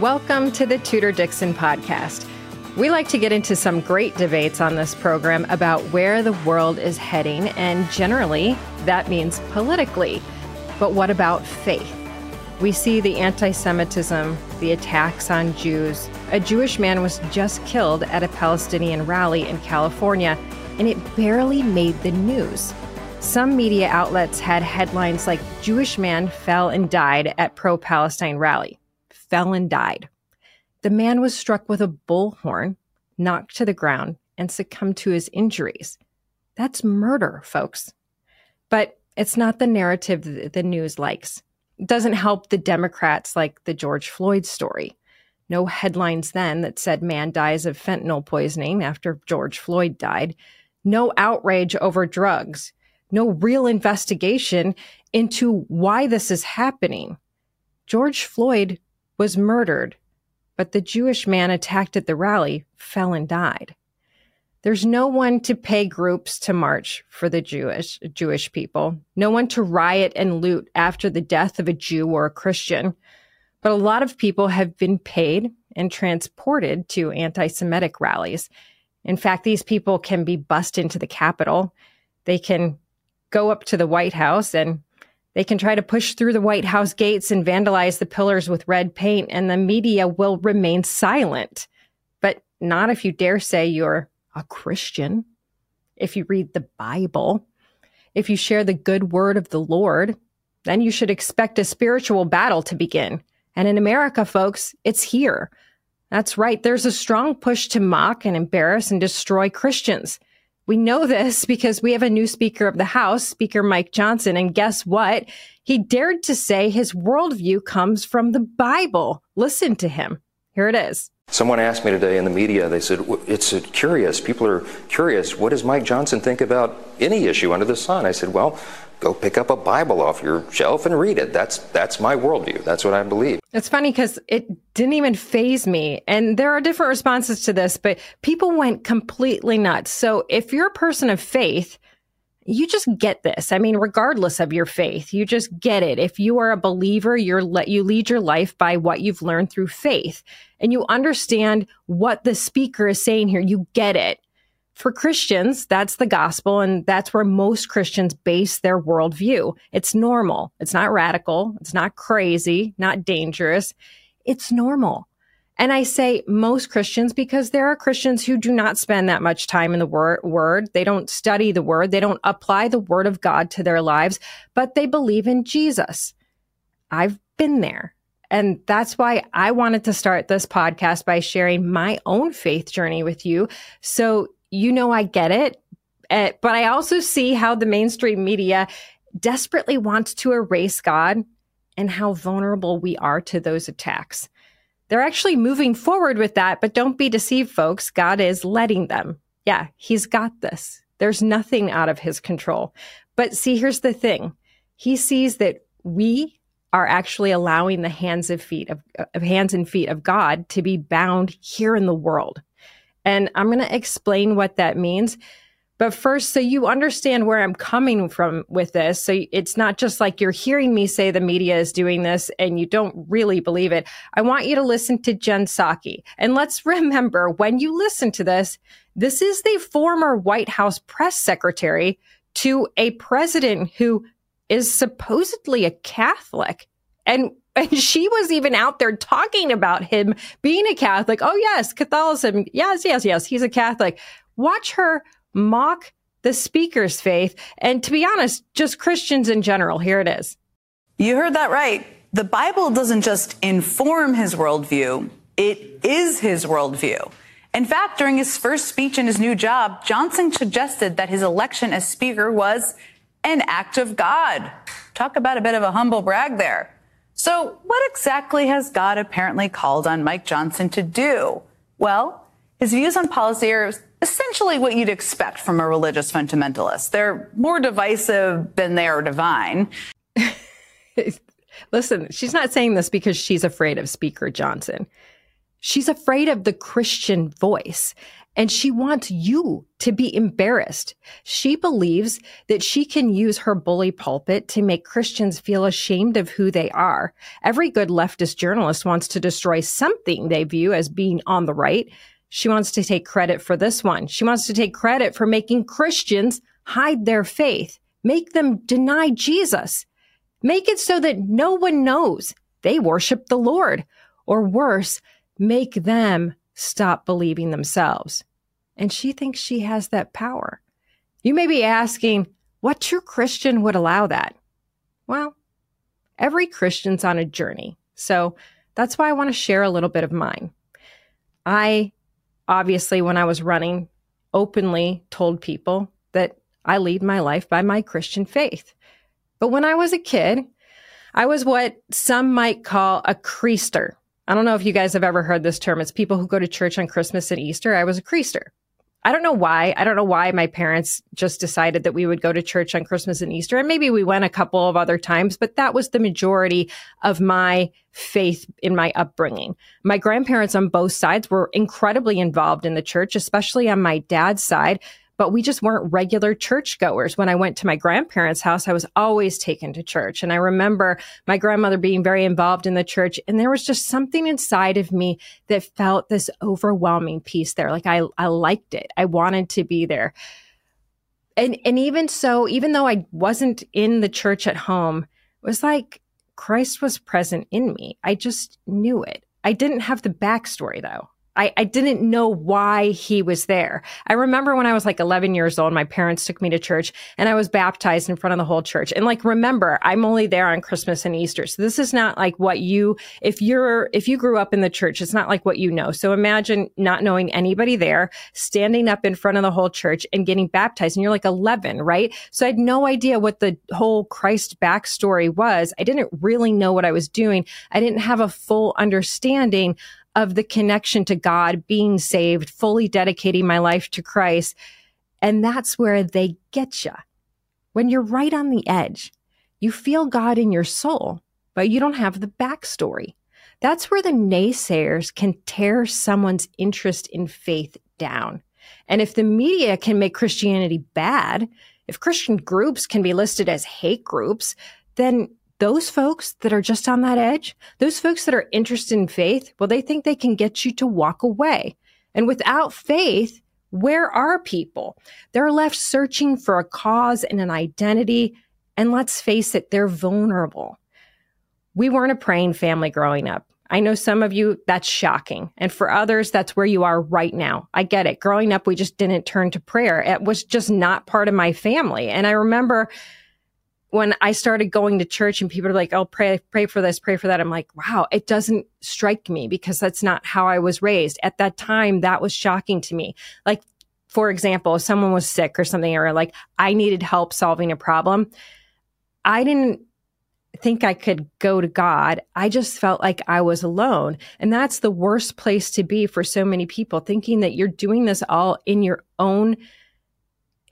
Welcome to the Tudor Dixon podcast. We like to get into some great debates on this program about where the world is heading, and generally, that means politically. But what about faith? We see the anti Semitism, the attacks on Jews. A Jewish man was just killed at a Palestinian rally in California, and it barely made the news. Some media outlets had headlines like Jewish man fell and died at pro Palestine rally. Fell and died. The man was struck with a bullhorn, knocked to the ground, and succumbed to his injuries. That's murder, folks. But it's not the narrative that the news likes. It doesn't help the Democrats like the George Floyd story. No headlines then that said man dies of fentanyl poisoning after George Floyd died. No outrage over drugs. No real investigation into why this is happening. George Floyd was murdered but the Jewish man attacked at the rally fell and died. There's no one to pay groups to march for the Jewish Jewish people, no one to riot and loot after the death of a Jew or a Christian. But a lot of people have been paid and transported to anti-Semitic rallies. In fact, these people can be bussed into the Capitol. They can go up to the White House and they can try to push through the White House gates and vandalize the pillars with red paint, and the media will remain silent. But not if you dare say you're a Christian, if you read the Bible, if you share the good word of the Lord, then you should expect a spiritual battle to begin. And in America, folks, it's here. That's right. There's a strong push to mock and embarrass and destroy Christians. We know this because we have a new Speaker of the House, Speaker Mike Johnson. And guess what? He dared to say his worldview comes from the Bible. Listen to him. Here it is. Someone asked me today in the media, they said, it's curious. People are curious. What does Mike Johnson think about any issue under the sun? I said, well, go pick up a Bible off your shelf and read it. That's that's my worldview. That's what I believe. It's funny because it didn't even phase me. And there are different responses to this, but people went completely nuts. So if you're a person of faith, you just get this. I mean, regardless of your faith, you just get it. If you are a believer, you're let you lead your life by what you've learned through faith and you understand what the speaker is saying here. You get it for Christians, that's the gospel, and that's where most Christians base their worldview. It's normal. It's not radical. It's not crazy, not dangerous. It's normal. And I say most Christians because there are Christians who do not spend that much time in the wor- word. They don't study the word. They don't apply the word of God to their lives, but they believe in Jesus. I've been there. And that's why I wanted to start this podcast by sharing my own faith journey with you. So you know, I get it. Uh, but I also see how the mainstream media desperately wants to erase God and how vulnerable we are to those attacks. They're actually moving forward with that, but don't be deceived, folks. God is letting them. Yeah, He's got this. There's nothing out of His control. But see, here's the thing He sees that we are actually allowing the hands feet of, of hands and feet of God to be bound here in the world. And I'm going to explain what that means. But first, so you understand where I'm coming from with this. So it's not just like you're hearing me say the media is doing this and you don't really believe it. I want you to listen to Jen Psaki. And let's remember when you listen to this, this is the former White House press secretary to a president who is supposedly a Catholic. And and she was even out there talking about him being a Catholic. Oh, yes, Catholicism. Yes, yes, yes. He's a Catholic. Watch her mock the speaker's faith. And to be honest, just Christians in general. Here it is. You heard that right. The Bible doesn't just inform his worldview, it is his worldview. In fact, during his first speech in his new job, Johnson suggested that his election as Speaker was an act of God. Talk about a bit of a humble brag there. So, what exactly has God apparently called on Mike Johnson to do? Well, his views on policy are essentially what you'd expect from a religious fundamentalist. They're more divisive than they are divine. Listen, she's not saying this because she's afraid of Speaker Johnson. She's afraid of the Christian voice and she wants you to be embarrassed. She believes that she can use her bully pulpit to make Christians feel ashamed of who they are. Every good leftist journalist wants to destroy something they view as being on the right. She wants to take credit for this one. She wants to take credit for making Christians hide their faith, make them deny Jesus, make it so that no one knows they worship the Lord, or worse, make them stop believing themselves. And she thinks she has that power. You may be asking, what true Christian would allow that? Well, every Christian's on a journey. So that's why I want to share a little bit of mine. I obviously, when I was running, openly told people that I lead my life by my Christian faith. But when I was a kid, I was what some might call a creaster. I don't know if you guys have ever heard this term. It's people who go to church on Christmas and Easter. I was a creaster. I don't know why. I don't know why my parents just decided that we would go to church on Christmas and Easter. And maybe we went a couple of other times, but that was the majority of my faith in my upbringing. My grandparents on both sides were incredibly involved in the church, especially on my dad's side but we just weren't regular churchgoers. When I went to my grandparents' house, I was always taken to church. And I remember my grandmother being very involved in the church. And there was just something inside of me that felt this overwhelming peace there. Like I, I liked it. I wanted to be there. And, and even so, even though I wasn't in the church at home, it was like Christ was present in me. I just knew it. I didn't have the backstory though. I, I didn't know why he was there. I remember when I was like 11 years old, my parents took me to church and I was baptized in front of the whole church. And like, remember, I'm only there on Christmas and Easter. So this is not like what you, if you're, if you grew up in the church, it's not like what you know. So imagine not knowing anybody there, standing up in front of the whole church and getting baptized. And you're like 11, right? So I had no idea what the whole Christ backstory was. I didn't really know what I was doing. I didn't have a full understanding of the connection to God, being saved, fully dedicating my life to Christ. And that's where they get you. When you're right on the edge, you feel God in your soul, but you don't have the backstory. That's where the naysayers can tear someone's interest in faith down. And if the media can make Christianity bad, if Christian groups can be listed as hate groups, then those folks that are just on that edge, those folks that are interested in faith, well, they think they can get you to walk away. And without faith, where are people? They're left searching for a cause and an identity. And let's face it, they're vulnerable. We weren't a praying family growing up. I know some of you, that's shocking. And for others, that's where you are right now. I get it. Growing up, we just didn't turn to prayer. It was just not part of my family. And I remember when I started going to church and people are like, oh, pray, pray for this, pray for that. I'm like, wow, it doesn't strike me because that's not how I was raised. At that time, that was shocking to me. Like, for example, if someone was sick or something, or like I needed help solving a problem, I didn't think I could go to God. I just felt like I was alone. And that's the worst place to be for so many people, thinking that you're doing this all in your own,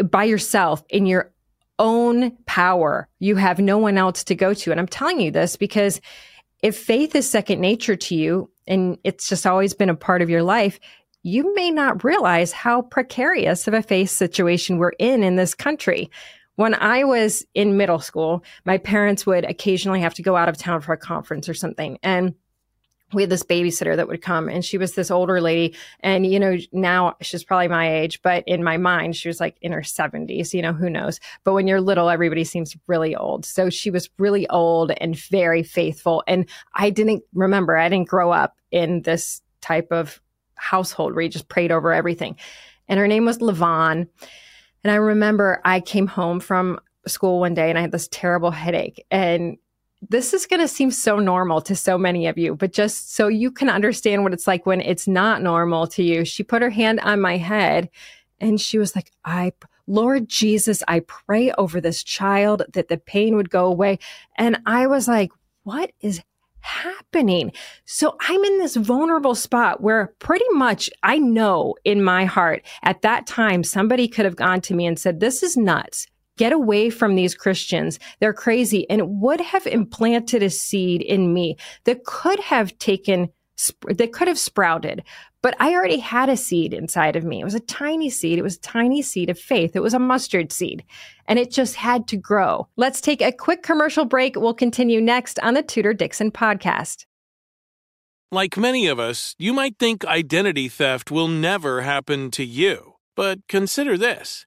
by yourself, in your own power. You have no one else to go to. And I'm telling you this because if faith is second nature to you and it's just always been a part of your life, you may not realize how precarious of a faith situation we're in in this country. When I was in middle school, my parents would occasionally have to go out of town for a conference or something. And we had this babysitter that would come and she was this older lady and you know now she's probably my age but in my mind she was like in her 70s you know who knows? But when you're little everybody seems really old. So she was really old and very faithful and i didn't remember i didn't grow up in this type of household where you just prayed over everything. And her name was levon and i remember i came home from school one day and i had this terrible headache and this is going to seem so normal to so many of you, but just so you can understand what it's like when it's not normal to you, she put her hand on my head and she was like, I, Lord Jesus, I pray over this child that the pain would go away. And I was like, what is happening? So I'm in this vulnerable spot where pretty much I know in my heart at that time, somebody could have gone to me and said, this is nuts get away from these Christians. They're crazy. And it would have implanted a seed in me that could have taken, that could have sprouted. But I already had a seed inside of me. It was a tiny seed. It was a tiny seed of faith. It was a mustard seed and it just had to grow. Let's take a quick commercial break. We'll continue next on the Tudor Dixon podcast. Like many of us, you might think identity theft will never happen to you. But consider this.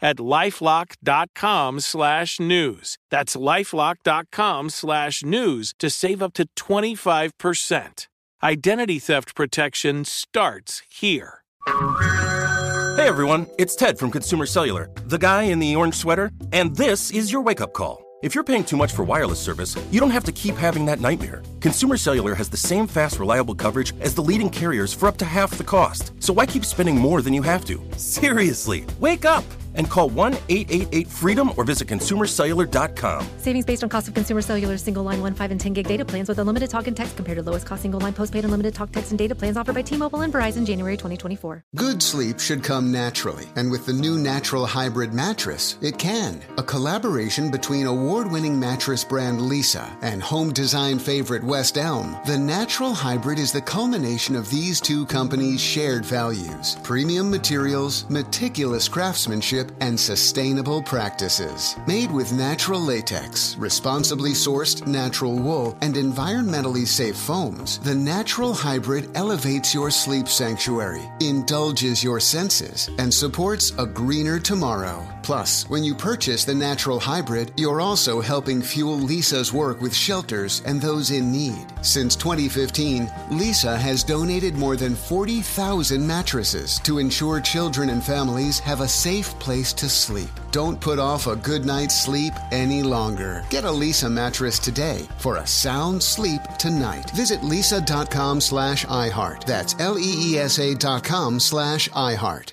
at lifelock.com slash news. That's lifelock.com slash news to save up to 25%. Identity theft protection starts here. Hey everyone, it's Ted from Consumer Cellular, the guy in the orange sweater, and this is your wake up call. If you're paying too much for wireless service, you don't have to keep having that nightmare. Consumer Cellular has the same fast, reliable coverage as the leading carriers for up to half the cost. So why keep spending more than you have to? Seriously, wake up! And call 1 888 freedom or visit consumercellular.com. Savings based on cost of consumer cellular single line 1, 5, and 10 gig data plans with unlimited talk and text compared to lowest cost single line postpaid unlimited talk, text, and data plans offered by T Mobile and Verizon January 2024. Good sleep should come naturally, and with the new Natural Hybrid mattress, it can. A collaboration between award winning mattress brand Leesa and home design favorite West Elm, the Natural Hybrid is the culmination of these two companies' shared values premium materials, meticulous craftsmanship and sustainable practices. Made with natural latex, responsibly sourced natural wool, and environmentally safe foams, the natural hybrid elevates your sleep sanctuary, indulges your senses, and supports a greener tomorrow. Plus, when you purchase the natural hybrid, you're also helping fuel Leesa's work with shelters and those in need. Since 2015, Leesa has donated more than 40,000 mattresses to ensure children and families have a safe place to sleep. Don't put off a good night's sleep any longer. Get a Leesa mattress today for a sound sleep tonight. Visit leesa.com slash iHeart. That's L-E-E-S-A dot com slash iHeart.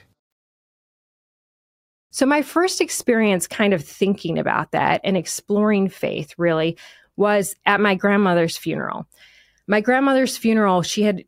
So, my first experience kind of thinking about that and exploring faith really was at my grandmother's funeral. My grandmother's funeral, she had,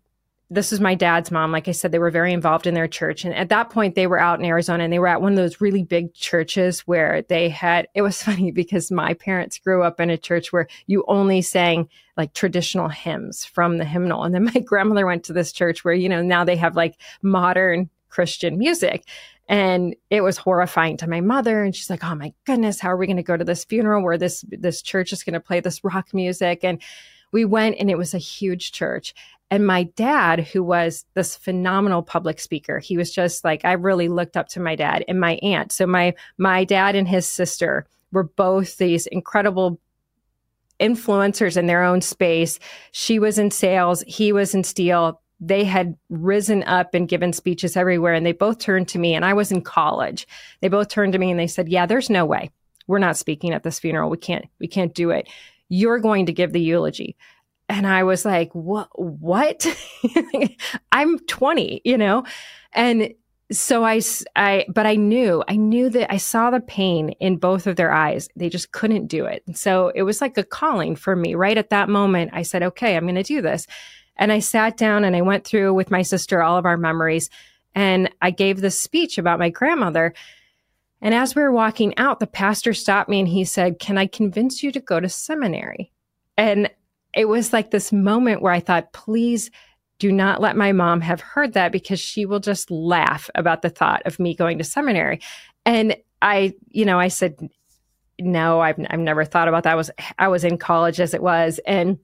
this was my dad's mom. Like I said, they were very involved in their church. And at that point, they were out in Arizona and they were at one of those really big churches where they had, it was funny because my parents grew up in a church where you only sang like traditional hymns from the hymnal. And then my grandmother went to this church where, you know, now they have like modern Christian music. And it was horrifying to my mother. And she's like, Oh my goodness, how are we going to go to this funeral where this, this church is going to play this rock music? And we went and it was a huge church. And my dad, who was this phenomenal public speaker, he was just like, I really looked up to my dad and my aunt. So my, my dad and his sister were both these incredible influencers in their own space. She was in sales. He was in steel. They had risen up and given speeches everywhere. And they both turned to me and I was in college. They both turned to me and they said, yeah, there's no way we're not speaking at this funeral. We can't, we can't do it. You're going to give the eulogy and I was like, what, what? I'm 20, you know? And so I, I, but I knew, I knew that I saw the pain in both of their eyes. They just couldn't do it. So it was like a calling for me right at that moment. I said, okay, I'm going to do this. And I sat down and I went through with my sister all of our memories. And I gave this speech about my grandmother. And as we were walking out, the pastor stopped me and he said, Can I convince you to go to seminary? And it was like this moment where I thought, please do not let my mom have heard that because she will just laugh about the thought of me going to seminary. And I, you know, I said, no, I've, I've never thought about that. I was, I was in college as it was. And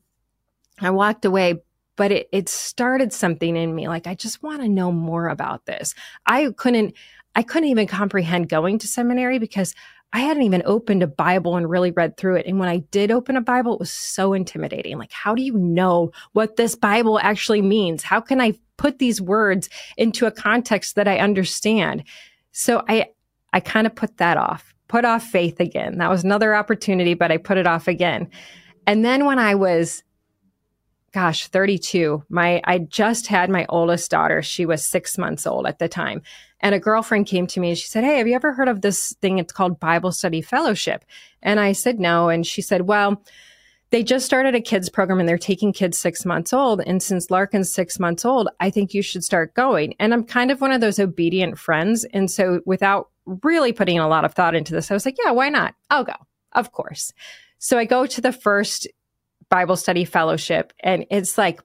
I walked away, but it, it started something in me. Like, I just want to know more about this. I couldn't, I couldn't even comprehend going to seminary because I hadn't even opened a Bible and really read through it. And when I did open a Bible, it was so intimidating. Like, how do you know what this Bible actually means? How can I put these words into a context that I understand? So I, I kind of put that off, put off faith again. That was another opportunity, but I put it off again. And then when I was, gosh, 32, my, I just had my oldest daughter. She was six months old at the time. And a girlfriend came to me and she said, Hey, have you ever heard of this thing? It's called Bible Study Fellowship. And I said, No. And she said, Well, they just started a kids program and they're taking kids six months old. And since Larkin's six months old, I think you should start going. And I'm kind of one of those obedient friends. And so without really putting a lot of thought into this, I was like, yeah, why not? I'll go. Of course. So I go to the first Bible study fellowship and it's like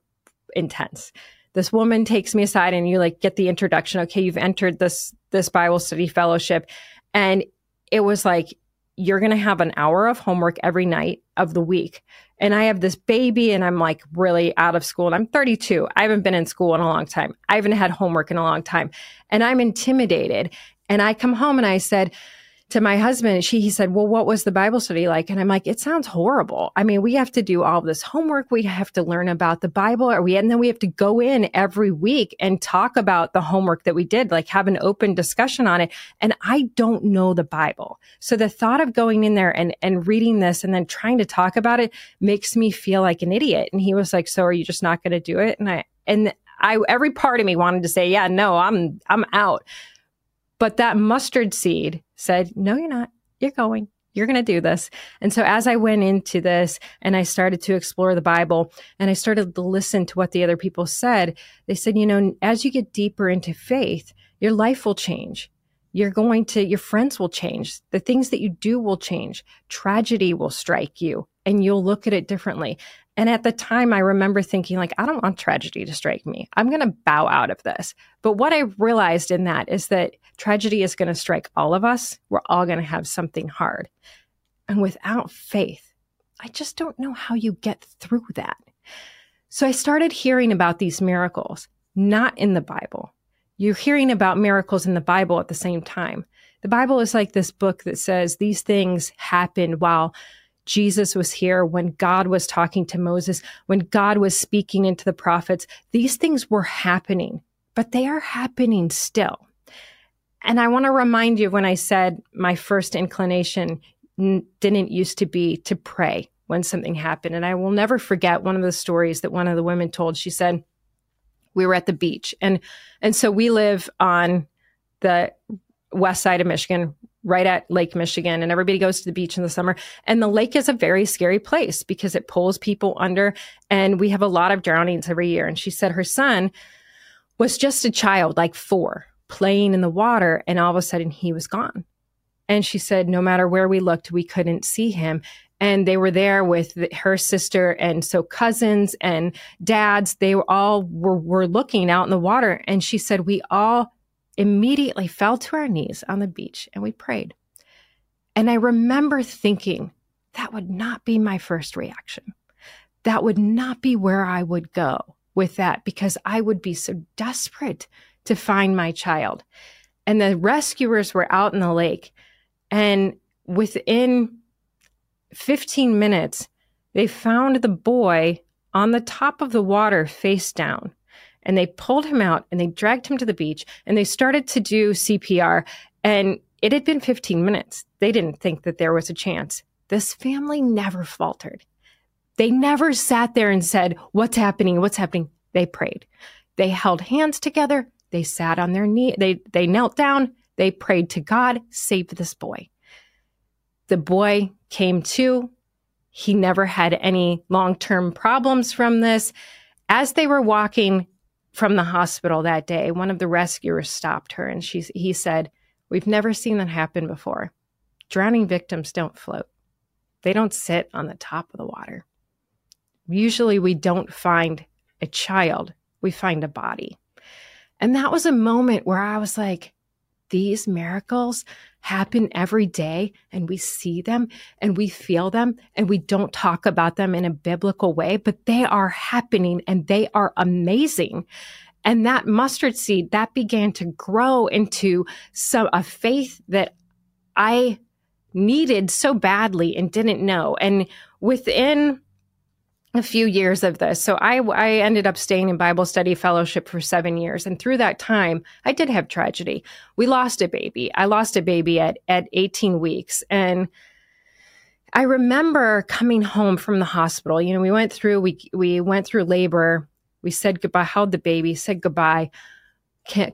intense this woman takes me aside and you like get the introduction. Okay, you've entered this this Bible study fellowship. And it was like, you're going to have an hour of homework every night of the week. And I have this baby and I'm like really out of school and I'm 32. I haven't been in school in a long time. I haven't had homework in a long time and I'm intimidated. And I come home and I said, to my husband, she he said, "Well, what was the Bible study like?" And I'm like, "It sounds horrible. I mean, we have to do all this homework. We have to learn about the Bible, or we and then we have to go in every week and talk about the homework that we did, like have an open discussion on it. And I don't know the Bible, so the thought of going in there and and reading this and then trying to talk about it makes me feel like an idiot." And he was like, "So are you just not going to do it?" And I and I every part of me wanted to say, "Yeah, no, I'm I'm out." But that mustard seed said, No, you're not. You're going. You're going to do this. And so as I went into this and I started to explore the Bible and I started to listen to what the other people said, they said, you know, as you get deeper into faith, your life will change. You're going to, your friends will change. The things that you do will change. Tragedy will strike you and you'll look at it differently. And at the time, I remember thinking, like, I don't want tragedy to strike me. I'm going to bow out of this. But what I realized in that is that tragedy is going to strike all of us. We're all going to have something hard. And without faith, I just don't know how you get through that. So I started hearing about these miracles, not in the Bible. You're hearing about miracles in the Bible at the same time. The Bible is like this book that says these things happened while Jesus was here, when God was talking to Moses, when God was speaking into the prophets. These things were happening, but they are happening still. And I want to remind you when I said my first inclination didn't used to be to pray when something happened. And I will never forget one of the stories that one of the women told. She said, we were at the beach and, and so we live on the west side of Michigan, right at Lake Michigan, and everybody goes to the beach in the summer. And the lake is a very scary place because it pulls people under, and we have a lot of drownings every year. And she said her son was just a child, like four, playing in the water, and all of a sudden he was gone. And she said, no matter where we looked, we couldn't see him. And they were there with her sister, and so cousins and dads. They were all were, were looking out in the water, and she said, we all immediately fell to our knees on the beach and we prayed. And I remember thinking that would not be my first reaction. that would not be where I would go with that because I would be so desperate to find my child. And the rescuers were out in the lake. And within 15 minutes, they found the boy on the top of the water face down. And they pulled him out and they dragged him to the beach and they started to do CPR. And it had been 15 minutes. They didn't think that there was a chance. This family never faltered. They never sat there and said, What's happening? What's happening? They prayed. They held hands together. They sat on their knee. They, they knelt down. They prayed to God, save this boy. The boy came to. He never had any long term problems from this. As they were walking from the hospital that day, one of the rescuers stopped her and she, he said, We've never seen that happen before. Drowning victims don't float, they don't sit on the top of the water. Usually, we don't find a child, we find a body. And that was a moment where I was like, these miracles happen every day and we see them and we feel them and we don't talk about them in a biblical way, but they are happening and they are amazing. And that mustard seed that began to grow into some a faith that I needed so badly and didn't know. And within a few years of this. So I, I ended up staying in Bible study fellowship for seven years. And through that time, I did have tragedy. We lost a baby. I lost a baby at, at 18 weeks. And I remember coming home from the hospital. You know, we went through, we, we went through labor. We said goodbye, held the baby, said goodbye,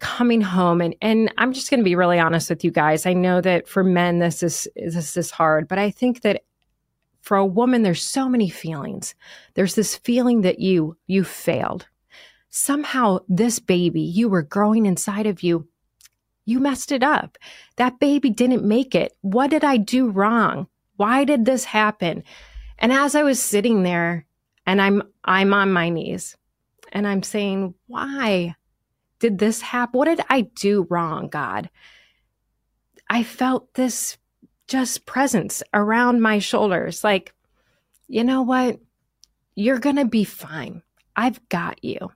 coming home. And, and I'm just going to be really honest with you guys. I know that for men, this is, this is hard, but I think that for a woman, there's so many feelings. There's this feeling that you, you failed. Somehow this baby you were growing inside of you, you messed it up. That baby didn't make it. What did I do wrong? Why did this happen? And as I was sitting there and I'm, I'm on my knees and I'm saying, why did this happen? What did I do wrong, God? I felt this just presence around my shoulders. Like, you know what? You're going to be fine. I've got you.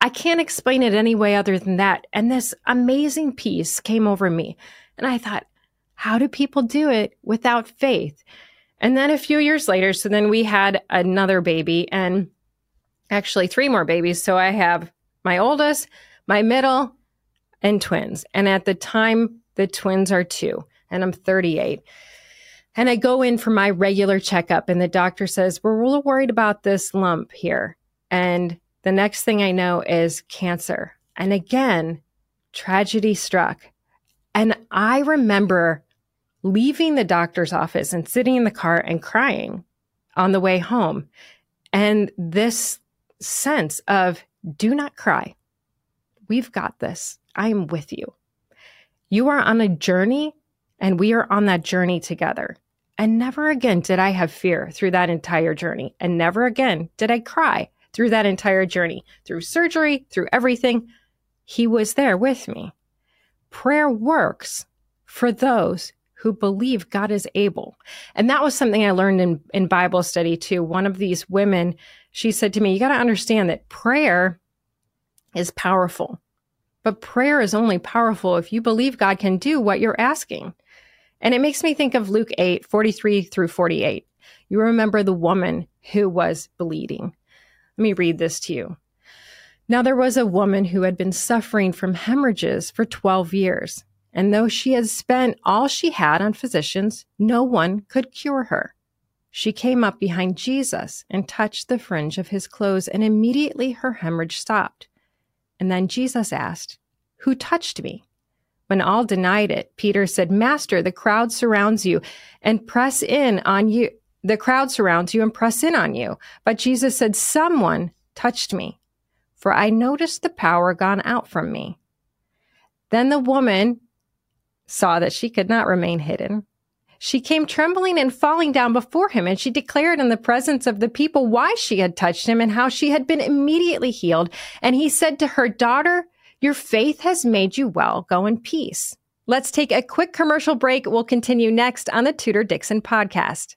I can't explain it any way other than that. And this amazing peace came over me. And I thought, how do people do it without faith? And then a few years later, so then we had another baby and actually three more babies. So I have my oldest, my middle, and twins. And at the time, the twins are two and I'm 38. And I go in for my regular checkup, and the doctor says, We're a little worried about this lump here. And the next thing I know is cancer. And again, tragedy struck. And I remember leaving the doctor's office and sitting in the car and crying on the way home. And this sense of, do not cry. We've got this. I am with you. You are on a journey and we are on that journey together. And never again did I have fear through that entire journey. And never again did I cry through that entire journey, through surgery, through everything. He was there with me. Prayer works for those who believe God is able. And that was something I learned in, in Bible study too. One of these women, she said to me, You got to understand that prayer is powerful, but prayer is only powerful if you believe God can do what you're asking. And it makes me think of Luke 8, 43 through 48. You remember the woman who was bleeding. Let me read this to you. Now there was a woman who had been suffering from hemorrhages for 12 years. And though she had spent all she had on physicians, no one could cure her. She came up behind Jesus and touched the fringe of his clothes, and immediately her hemorrhage stopped. And then Jesus asked, Who touched me? When all denied it, Peter said, Master, the crowd surrounds you and press in on you. The crowd surrounds you and press in on you. But Jesus said, Someone touched me, for I noticed the power gone out from me. Then the woman saw that she could not remain hidden. She came trembling and falling down before him, and she declared in the presence of the people why she had touched him and how she had been immediately healed. And he said to her, Daughter, your faith has made you well. Go in peace. Let's take a quick commercial break. We'll continue next on the Tudor Dixon podcast.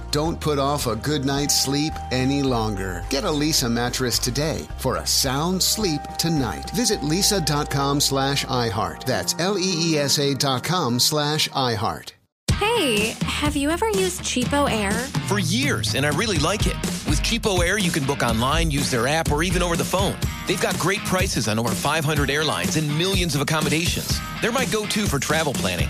Don't put off a good night's sleep any longer. Get a Leesa mattress today for a sound sleep tonight. Visit leesa.com slash iHeart. That's L-E-E-S-A dot com slash iHeart. Hey, have you ever used CheapOair? For years, and I really like it. With CheapOair, you can book online, use their app, or even over the phone. They've got great prices on over 500 airlines and millions of accommodations. They're my go-to for travel planning.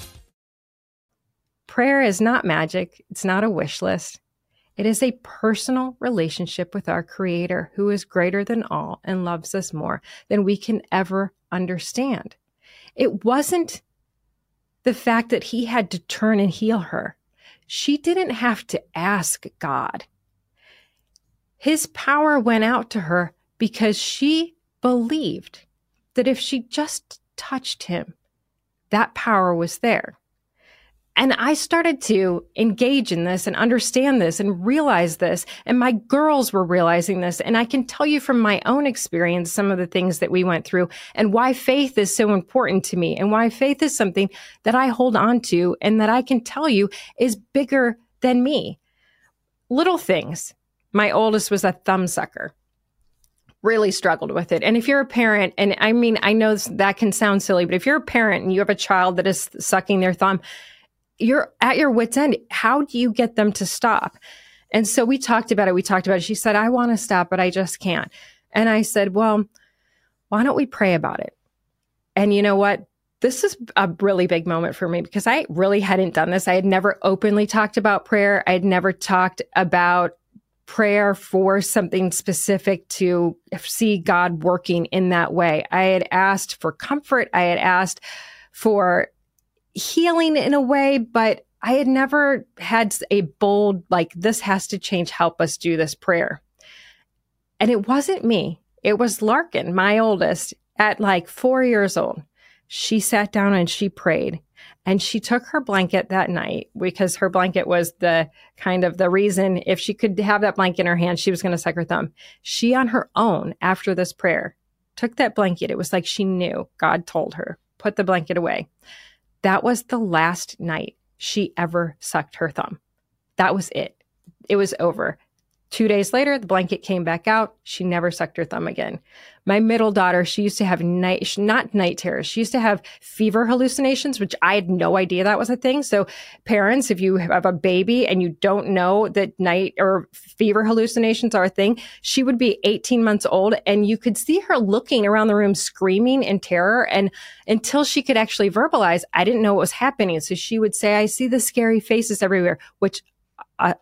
Prayer is not magic, it's not a wish list. It is a personal relationship with our Creator who is greater than all and loves us more than we can ever understand. It wasn't the fact that He had to turn and heal her. She didn't have to ask God. His power went out to her because she believed that if she just touched Him, that power was there. And I started to engage in this and understand this and realize this. And my girls were realizing this. And I can tell you from my own experience some of the things that we went through and why faith is so important to me and why faith is something that I hold on to and that I can tell you is bigger than me. Little things. My oldest was a thumb sucker really struggled with it. And if you're a parent, and I mean, I know that can sound silly, but if you're a parent and you have a child that is sucking their thumb, you're at your wits end. How do you get them to stop? And so we talked about it. We talked about it. She said, I want to stop, but I just can't. And I said, well, why don't we pray about it? And you know what? This is a really big moment for me because I really hadn't done this. I had never openly talked about prayer. I had never talked about prayer for something specific to see God working in that way. I had asked for comfort. I had asked for healing in a way, but I had never had a bold, like, this has to change, help us do this prayer. And it wasn't me. It was Larkin, my oldest, at like four years old. She sat down and she prayed and she took her blanket that night because her blanket was the kind of the reason if she could have that blanket in her hand, she was going to suck her thumb. She on her own after this prayer took that blanket. It was like she knew God told her, put the blanket away. That was the last night she ever sucked her thumb. That was it. It was over. Two days later, the blanket came back out. She never sucked her thumb again. My middle daughter, she used to have night, not night terrors. She used to have fever hallucinations, which I had no idea that was a thing. So parents, if you have a baby and you don't know that night or fever hallucinations are a thing, she would be 18 months old and you could see her looking around the room screaming in terror. And until she could actually verbalize, I didn't know what was happening. So she would say, I see the scary faces everywhere, which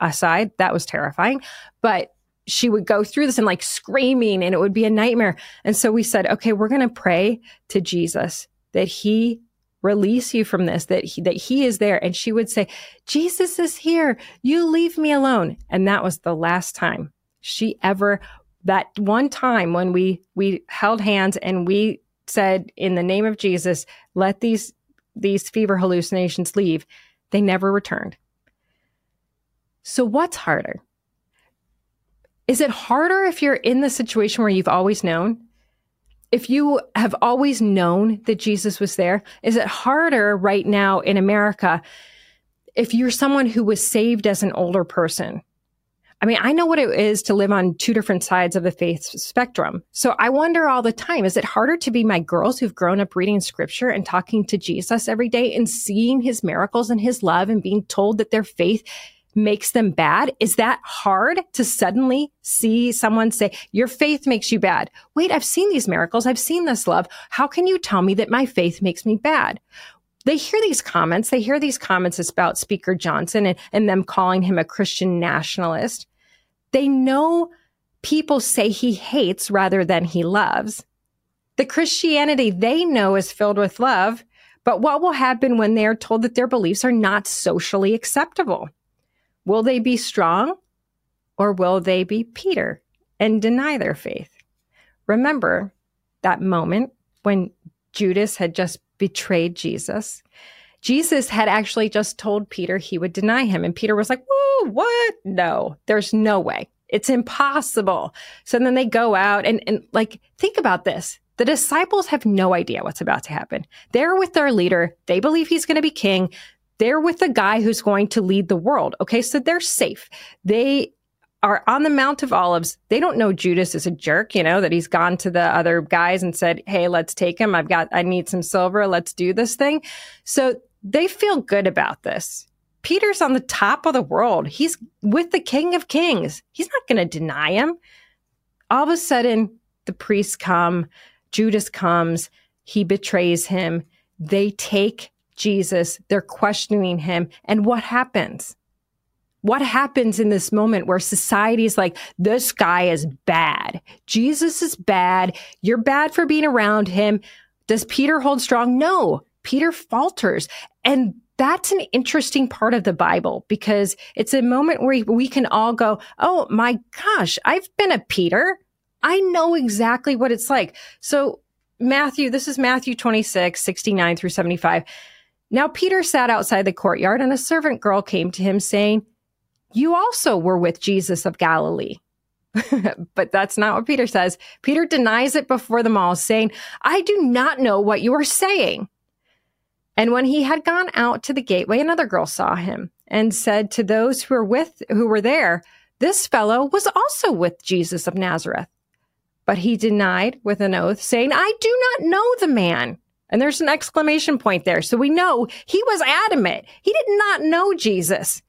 aside, that was terrifying. But she would go through this and like screaming and it would be a nightmare. And so we said, okay, we're going to pray to Jesus that he release you from this, that he, that he is there. And she would say, Jesus is here. You leave me alone. And that was the last time she ever, that one time when we, we held hands and we said, in the name of Jesus, let these these fever hallucinations leave, they never returned. So, what's harder? Is it harder if you're in the situation where you've always known? If you have always known that Jesus was there, is it harder right now in America if you're someone who was saved as an older person? I mean, I know what it is to live on two different sides of the faith spectrum. So I wonder all the time, is it harder to be my girls who've grown up reading scripture and talking to Jesus every day and seeing his miracles and his love and being told that their faith makes them bad? Is that hard to suddenly see someone say, your faith makes you bad? Wait, I've seen these miracles. I've seen this love. How can you tell me that my faith makes me bad? They hear these comments. They hear these comments about Speaker Johnson and, and them calling him a Christian nationalist. They know people say he hates rather than he loves. The Christianity they know is filled with love, but what will happen when they are told that their beliefs are not socially acceptable? Will they be strong or will they be Peter and deny their faith? Remember that moment when Judas had just betrayed Jesus. Jesus had actually just told Peter he would deny him. And Peter was like, Whoa, what? No, there's no way. It's impossible. So then they go out and, and like, think about this. The disciples have no idea what's about to happen. They're with their leader. They believe he's going to be king. They're with the guy who's going to lead the world. Okay. So they're safe. They are on the Mount of Olives. They don't know Judas is a jerk, you know, that he's gone to the other guys and said, Hey, let's take him. I've got, I need some silver. Let's do this thing. So they feel good about this. Peter's on the top of the world. He's with the King of Kings. He's not going to deny him. All of a sudden, the priests come, Judas comes, he betrays him. They take Jesus, they're questioning him. And what happens? What happens in this moment where society is like, this guy is bad. Jesus is bad. You're bad for being around him. Does Peter hold strong? No. Peter falters. And that's an interesting part of the Bible because it's a moment where we can all go, Oh my gosh, I've been a Peter. I know exactly what it's like. So Matthew, this is Matthew 26, 69 through 75. Now Peter sat outside the courtyard and a servant girl came to him saying, you also were with Jesus of Galilee. but that's not what Peter says. Peter denies it before them all, saying, I do not know what you are saying. And when he had gone out to the gateway, another girl saw him and said to those who were with who were there, This fellow was also with Jesus of Nazareth. But he denied with an oath, saying, I do not know the man. And there's an exclamation point there. So we know he was adamant. He did not know Jesus.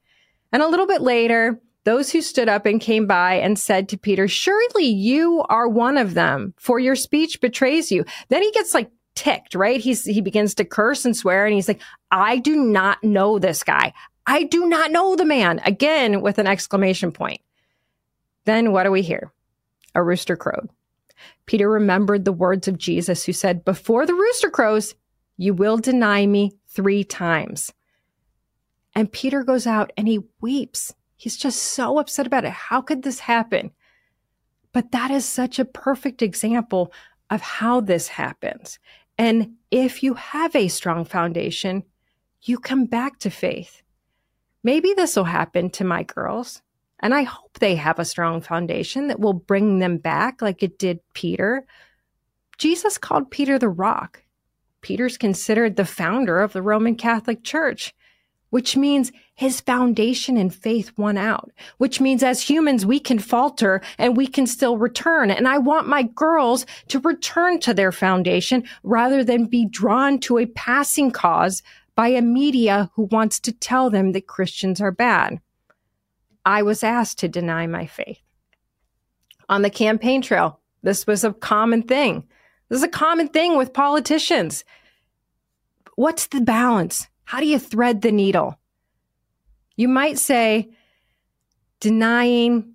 And a little bit later, those who stood up and came by and said to Peter, surely you are one of them for your speech betrays you. Then he gets like ticked, right? He's, he begins to curse and swear and he's like, I do not know this guy. I do not know the man again with an exclamation point. Then what do we hear? A rooster crowed. Peter remembered the words of Jesus who said, before the rooster crows, you will deny me three times. And Peter goes out and he weeps. He's just so upset about it. How could this happen? But that is such a perfect example of how this happens. And if you have a strong foundation, you come back to faith. Maybe this will happen to my girls. And I hope they have a strong foundation that will bring them back like it did Peter. Jesus called Peter the rock. Peter's considered the founder of the Roman Catholic Church which means his foundation and faith won out, which means as humans, we can falter and we can still return. And I want my girls to return to their foundation rather than be drawn to a passing cause by a media who wants to tell them that Christians are bad. I was asked to deny my faith. On the campaign trail, this was a common thing. This is a common thing with politicians. What's the balance? How do you thread the needle? You might say denying,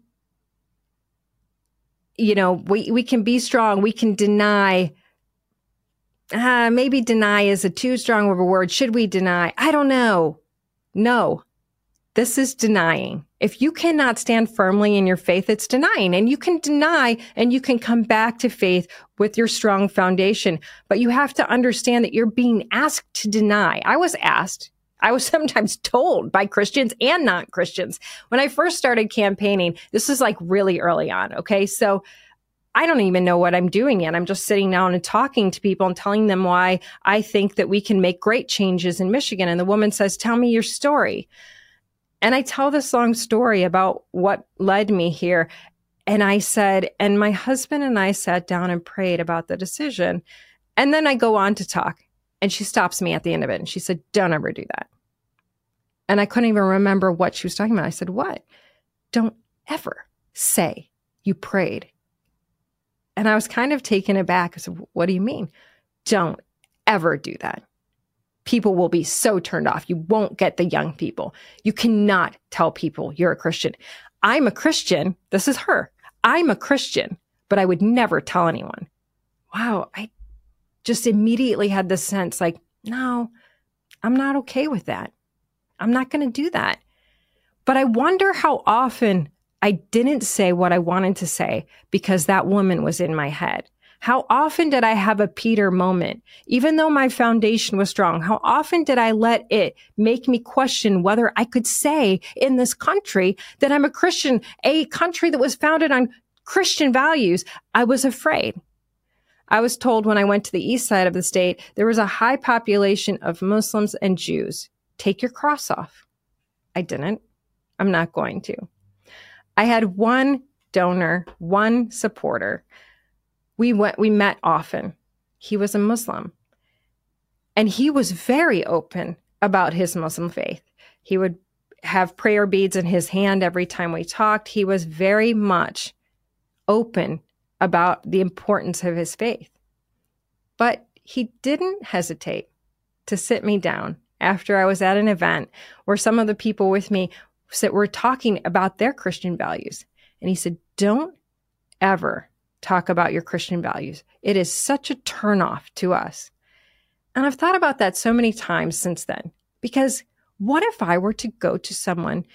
you know, we, we can be strong, we can deny. Uh, maybe deny is a too strong of a word. Should we deny? I don't know. No, this is denying. If you cannot stand firmly in your faith, it's denying. And you can deny and you can come back to faith with your strong foundation. But you have to understand that you're being asked to deny. I was asked, I was sometimes told by Christians and non Christians when I first started campaigning. This is like really early on. Okay. So I don't even know what I'm doing yet. I'm just sitting down and talking to people and telling them why I think that we can make great changes in Michigan. And the woman says, Tell me your story. And I tell this long story about what led me here. And I said, and my husband and I sat down and prayed about the decision. And then I go on to talk. And she stops me at the end of it. And she said, Don't ever do that. And I couldn't even remember what she was talking about. I said, What? Don't ever say you prayed. And I was kind of taken aback. I said, What do you mean? Don't ever do that. People will be so turned off. You won't get the young people. You cannot tell people you're a Christian. I'm a Christian. This is her. I'm a Christian, but I would never tell anyone. Wow. I just immediately had this sense like, no, I'm not okay with that. I'm not going to do that. But I wonder how often I didn't say what I wanted to say because that woman was in my head. How often did I have a Peter moment? Even though my foundation was strong, how often did I let it make me question whether I could say in this country that I'm a Christian, a country that was founded on Christian values? I was afraid. I was told when I went to the east side of the state, there was a high population of Muslims and Jews. Take your cross off. I didn't. I'm not going to. I had one donor, one supporter. We went, we met often. He was a Muslim. And he was very open about his Muslim faith. He would have prayer beads in his hand every time we talked. He was very much open about the importance of his faith. But he didn't hesitate to sit me down after I was at an event where some of the people with me were talking about their Christian values. And he said, Don't ever talk about your Christian values. It is such a turnoff to us. And I've thought about that so many times since then, because what if I were to go to someone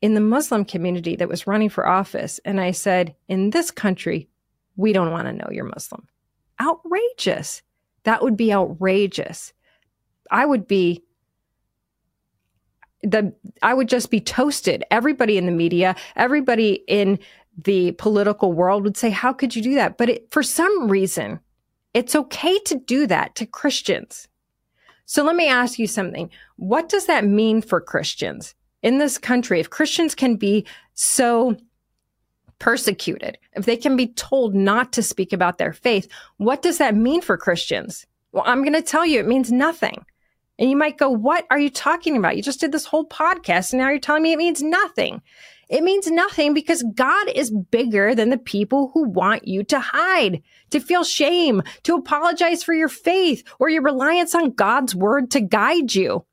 in the Muslim community that was running for office and I said, In this country, we don't want to know you're Muslim? Outrageous. That would be outrageous. I would be the I would just be toasted. Everybody in the media, everybody in the political world would say, "How could you do that?" But it, for some reason, it's okay to do that to Christians. So let me ask you something. What does that mean for Christians in this country? If Christians can be so persecuted, if they can be told not to speak about their faith, what does that mean for Christians? Well, I'm going to tell you, it means nothing. And you might go, What are you talking about? You just did this whole podcast and now you're telling me it means nothing. It means nothing because God is bigger than the people who want you to hide, to feel shame, to apologize for your faith or your reliance on God's word to guide you.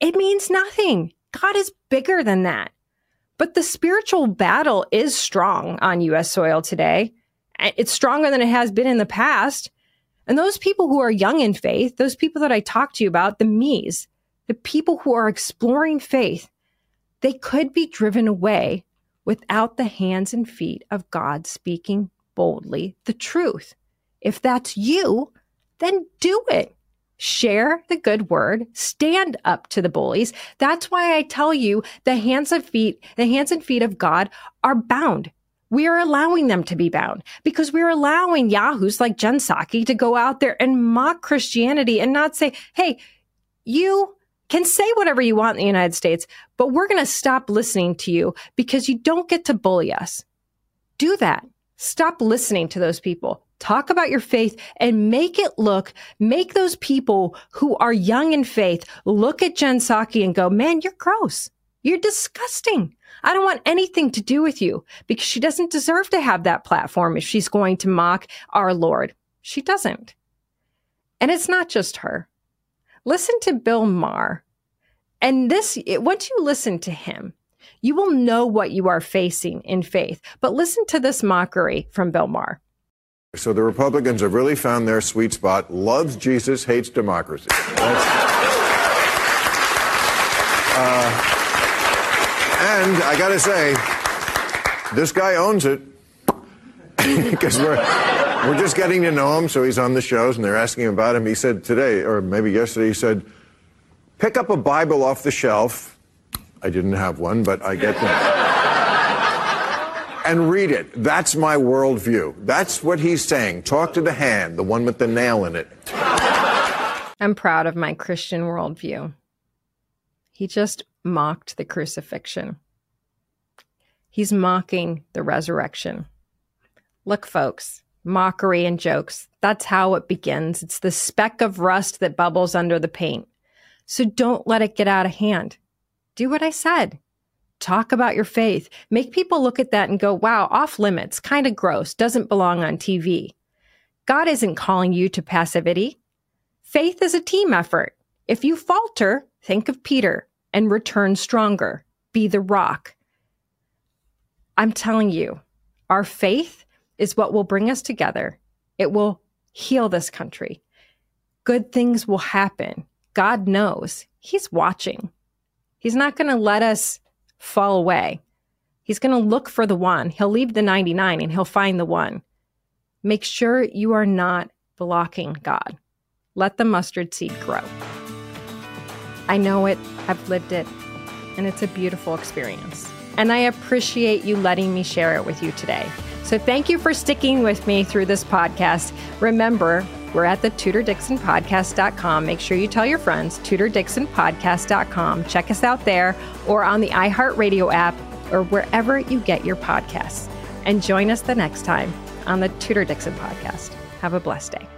It means nothing. God is bigger than that. But the spiritual battle is strong on U.S. soil today. It's stronger than it has been in the past. And those people who are young in faith, those people that I talked to you about, the me's, the people who are exploring faith, they could be driven away without the hands and feet of God speaking boldly the truth. If that's you, then do it. Share the good word, stand up to the bullies. That's why I tell you the hands and feet, the hands and feet of God are bound. We are allowing them to be bound because we're allowing yahoos like Jen Psaki to go out there and mock Christianity and not say, hey, you can say whatever you want in the United States, but we're going to stop listening to you because you don't get to bully us. Do that. Stop listening to those people. Talk about your faith and make it look, make those people who are young in faith look at Jen Psaki and go, man, you're gross. You're disgusting. I don't want anything to do with you because she doesn't deserve to have that platform if she's going to mock our Lord. She doesn't. And it's not just her. Listen to Bill Maher. And this, once you listen to him, you will know what you are facing in faith. But listen to this mockery from Bill Maher. So the Republicans have really found their sweet spot. Loves Jesus, hates democracy. Uh, And I got to say, this guy owns it because we're we're just getting to know him. So he's on the shows, and they're asking him about him. He said today, or maybe yesterday, he said, "Pick up a Bible off the shelf." I didn't have one, but I get them. and read it. That's my worldview. That's what he's saying. Talk to the hand, the one with the nail in it. I'm proud of my Christian worldview. He just mocked the crucifixion. He's mocking the resurrection. Look, folks, mockery and jokes, that's how it begins. It's the speck of rust that bubbles under the paint. So don't let it get out of hand. Do what I said. Talk about your faith. Make people look at that and go, wow, off limits, kind of gross, doesn't belong on TV. God isn't calling you to passivity. Faith is a team effort. If you falter, think of Peter and return stronger. Be the rock. I'm telling you, our faith is what will bring us together. It will heal this country. Good things will happen. God knows. He's watching. He's not going to let us fall away. He's going to look for the one. He'll leave the 99 and he'll find the one. Make sure you are not blocking God. Let the mustard seed grow. I know it, I've lived it, and it's a beautiful experience. And I appreciate you letting me share it with you today. So thank you for sticking with me through this podcast. Remember, we're at the TudorDixonPodcast.com. Make sure you tell your friends, TudorDixonPodcast.com. Check us out there or on the iHeartRadio app or wherever you get your podcasts. And join us the next time on the Tudor Dixon Podcast. Have a blessed day.